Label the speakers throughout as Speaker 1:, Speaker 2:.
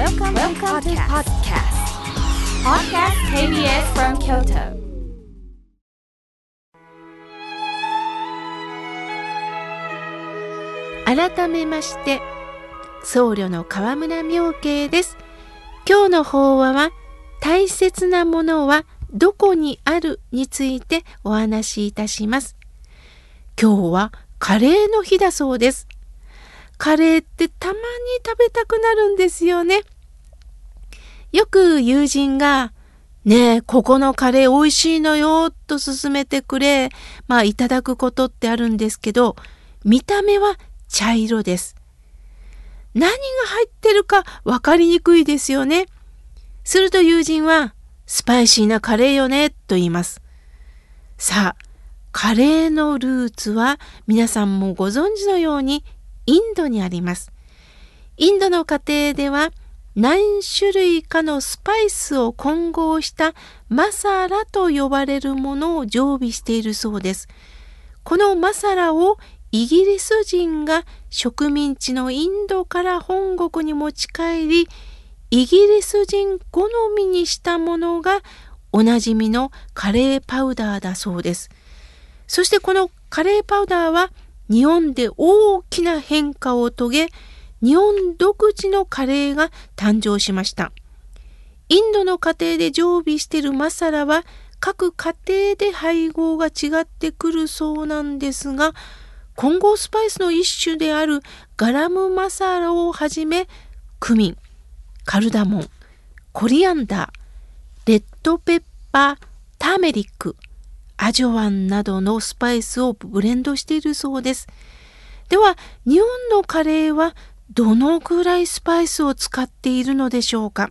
Speaker 1: Welcome, Welcome to podcast. Podcast KBS from Kyoto.
Speaker 2: 改めまして僧侶の河村明慶です今日の法話は大切なものはどこにあるについてお話しいたします今日はカレーの日だそうですカレーってたまに食べたくなるんですよねよく友人がねえ、ここのカレー美味しいのよ、と勧めてくれ、まあいただくことってあるんですけど、見た目は茶色です。何が入ってるか分かりにくいですよね。すると友人は、スパイシーなカレーよね、と言います。さあ、カレーのルーツは皆さんもご存知のようにインドにあります。インドの家庭では何種類かのスパイスを混合したマサラと呼ばれるものを常備しているそうです。このマサラをイギリス人が植民地のインドから本国に持ち帰りイギリス人好みにしたものがおなじみのカレーパウダーだそうです。そしてこのカレーパウダーは日本で大きな変化を遂げ日本独自のカレーが誕生しました。インドの家庭で常備しているマサラは各家庭で配合が違ってくるそうなんですが混合スパイスの一種であるガラムマサラをはじめクミンカルダモンコリアンダーレッドペッパーターメリックアジョワンなどのスパイスをブレンドしているそうです。では日本のカレーはどのくらいスパイスを使っているのでしょうか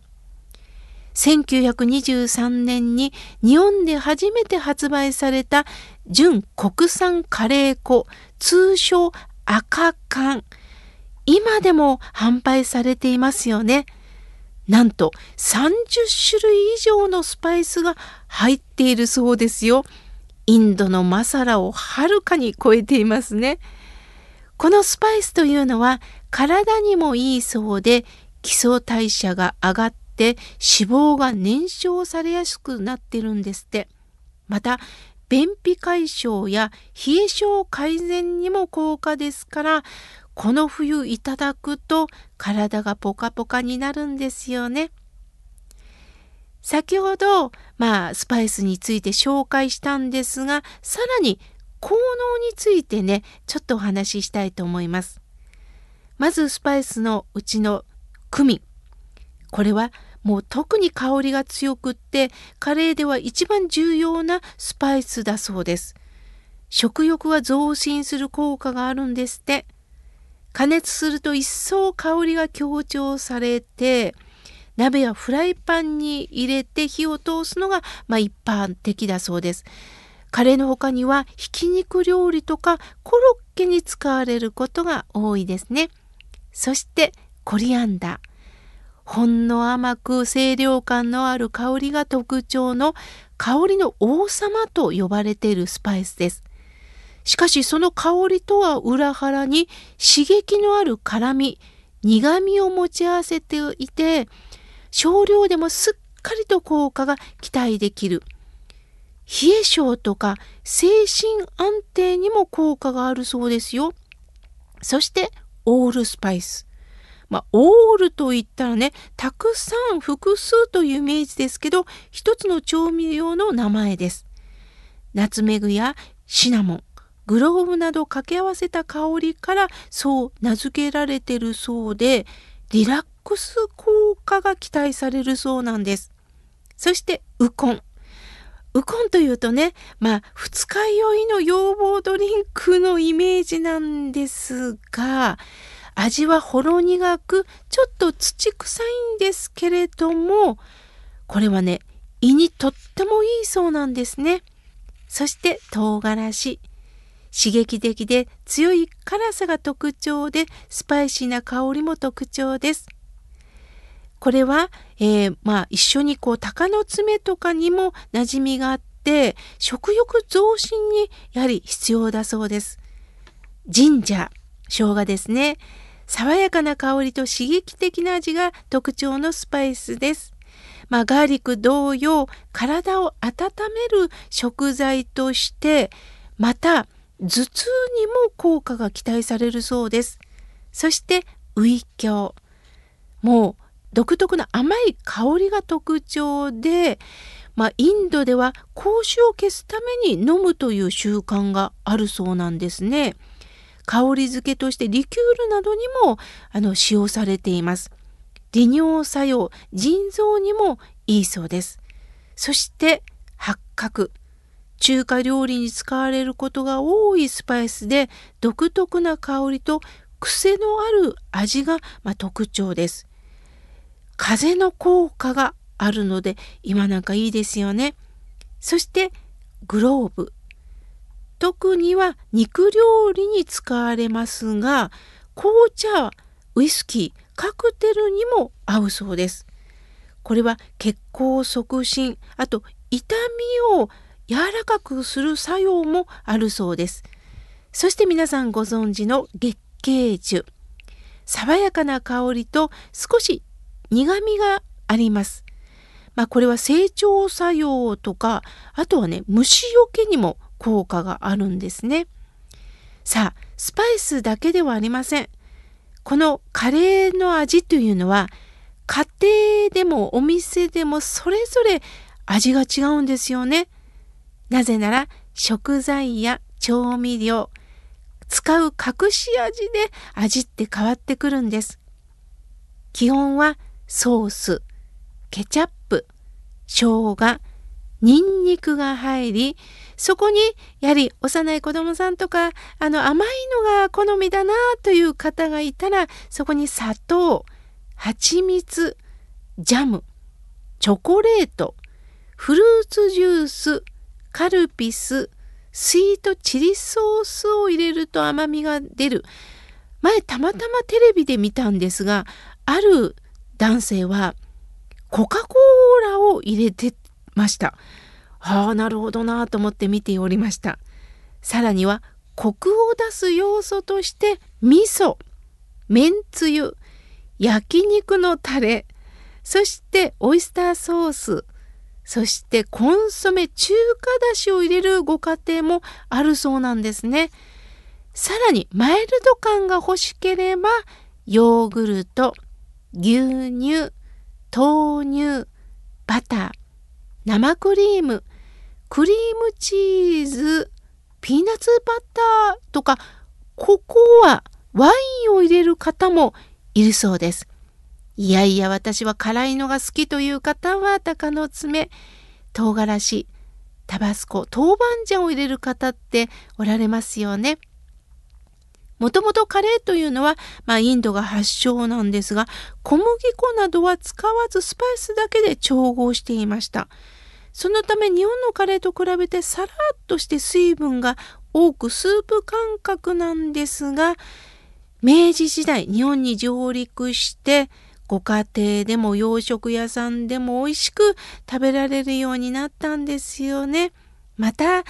Speaker 2: ？1923年に日本で初めて発売された純国産カレー粉通称赤缶今でも販売されていますよね。なんと30種類以上のスパイスが入っているそうですよ。インドのマサラをはるかに超えていますね。このスパイスというのは体にもいいそうで基礎代謝が上がって脂肪が燃焼されやすくなってるんですって。また便秘解消や冷え症改善にも効果ですからこの冬いただくと体がポカポカになるんですよね。先ほど、まあ、スパイスについて紹介したんですが、さらに効能についてね、ちょっとお話ししたいと思います。まずスパイスのうちのクミン。これはもう特に香りが強くってカレーでは一番重要なスパイスだそうです。食欲が増進する効果があるんですって。加熱すると一層香りが強調されて鍋やフライパンに入れて火を通すのが、まあ、一般的だそうです。カレーの他にはひき肉料理とかコロッケに使われることが多いですね。そしてコリアンダー。ほんの甘く清涼感のある香りが特徴の香りの王様と呼ばれているスパイスです。しかしその香りとは裏腹に刺激のある辛み、苦みを持ち合わせていて少量でもすっかりと効果が期待できる。冷え性とか精神安定にも効果があるそうですよ。そしてオールスパイス。まあ、オールと言ったらね、たくさん複数というイメージですけど、一つの調味料の名前です。ナツメグやシナモン、グローブなど掛け合わせた香りからそう名付けられてるそうで、リラックス効果が期待されるそうなんです。そしてウコン。ウコンというとね、まあ、二日酔いの要望ドリンクのイメージなんですが、味はほろ苦く、ちょっと土臭いんですけれども、これはね、胃にとってもいいそうなんですね。そして唐辛子。刺激的で強い辛さが特徴で、スパイシーな香りも特徴です。これは、えー、まあ一緒にこう鷹の爪とかにも馴染みがあって食欲増進にやはり必要だそうです。ジンジャー生姜ですね。爽やかな香りと刺激的な味が特徴のスパイスです。まあ、ガーリック同様体を温める食材としてまた頭痛にも効果が期待されるそうです。そしてウイキョウもう独特な甘い香りが特徴で、まあ、インドでは口臭を消すために飲むという習慣があるそうなんですね。香り付けとしてリキュールなどにもあの使用されています。利尿作用、腎臓にもいいそうです。そして八角。中華料理に使われることが多いスパイスで独特な香りと癖のある味が、ま、特徴です。風の効果があるので今なんかいいですよね。そしてグローブ。特には肉料理に使われますが紅茶ウイスキーカクテルにも合うそうです。これは血行促進あと痛みを柔らかくする作用もあるそうです。そして皆さんご存知の月桂樹爽やかな香りと少し苦みがあります。まあ、これは成長作用とかあとはね虫よけにも効果があるんですね。さあスパイスだけではありません。このカレーの味というのは家庭でもお店でもそれぞれ味が違うんですよね。なぜなら食材や調味料使う隠し味で味って変わってくるんです。基本はソース、ケチャップ、生姜、ニンニクが入り、そこにやはり幼い子供さんとかあの甘いのが好みだなという方がいたらそこに砂糖、蜂蜜、ジャム、チョコレート、フルーツジュース、カルピス、スイートチリソースを入れると甘みが出る。前たまたまテレビで見たんですが、ある男性はコカ・コーラを入れてました。はあ、なるほどなと思って見ておりました。さらにはコクを出す要素として味噌、めんつゆ、焼肉のタレ、そしてオイスターソース、そしてコンソメ中華だしを入れるご家庭もあるそうなんですね。さらにマイルド感が欲しければヨーグルト、牛乳、豆乳、バター、生クリーム、クリームチーズ、ピーナッツバターとか、ここはワインを入れる方もいるそうです。いやいや私は辛いのが好きという方は鷹の爪唐辛子タバスコ豆板醤を入れる方っておられますよね。もともとカレーというのは、まあ、インドが発祥なんですが小麦粉などは使わずスパイスだけで調合していました。そのため日本のカレーと比べてさらっとして水分が多くスープ感覚なんですが明治時代日本に上陸してご家庭でも洋食屋さんでも美味しく食べられるようになったんですよね。また、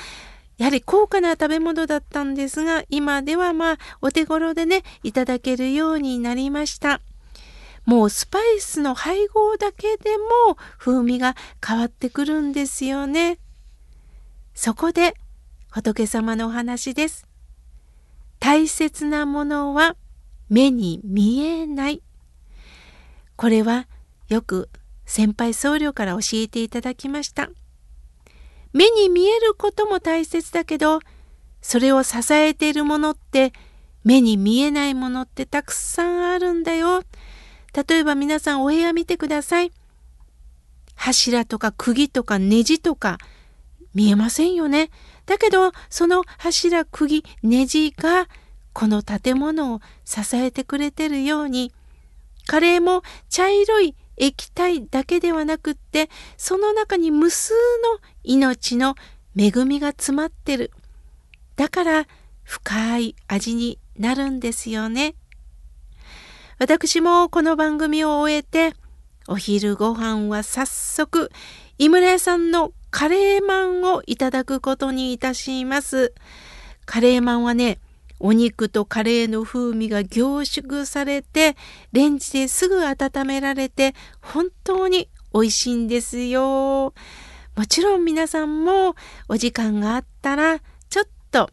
Speaker 2: やはり高価な食べ物だったんですが、今ではまあお手頃でね、いただけるようになりました。もうスパイスの配合だけでも風味が変わってくるんですよね。そこで仏様のお話です。大切なものは目に見えない。これはよく先輩僧侶から教えていただきました。目に見えることも大切だけど、それを支えているものって目に見えないものってたくさんあるんだよ。例えば皆さんお部屋見てください。柱とか釘とかネジとか見えませんよね。だけどその柱釘ネジがこの建物を支えてくれてるようにカレーも茶色い液体だけではなくってその中に無数の命の恵みが詰まってる。だから深い味になるんですよね。私もこの番組を終えてお昼ご飯は早速井村屋さんのカレーマンをいただくことにいたします。カレーマンはねお肉とカレーの風味が凝縮されてレンジですぐ温められて本当に美味しいんですよ。もちろん皆さんもお時間があったらちょっと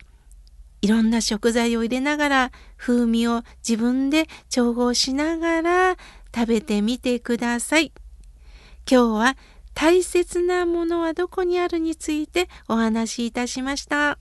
Speaker 2: いろんな食材を入れながら風味を自分で調合しながら食べてみてください。今日は大切なものはどこにあるについてお話しいたしました。